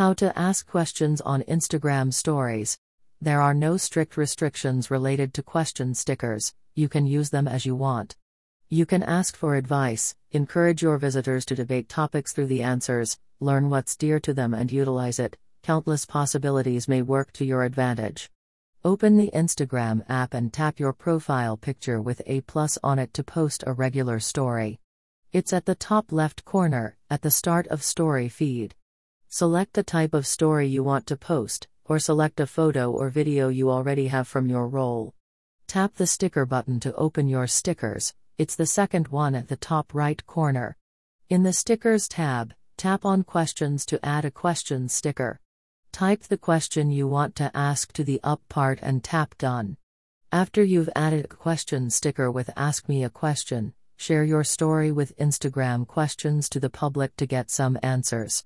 How to ask questions on Instagram stories. There are no strict restrictions related to question stickers, you can use them as you want. You can ask for advice, encourage your visitors to debate topics through the answers, learn what's dear to them and utilize it. Countless possibilities may work to your advantage. Open the Instagram app and tap your profile picture with a plus on it to post a regular story. It's at the top left corner, at the start of story feed. Select the type of story you want to post, or select a photo or video you already have from your roll. Tap the sticker button to open your stickers, it's the second one at the top right corner. In the Stickers tab, tap on Questions to add a question sticker. Type the question you want to ask to the up part and tap Done. After you've added a question sticker with Ask Me a Question, share your story with Instagram questions to the public to get some answers.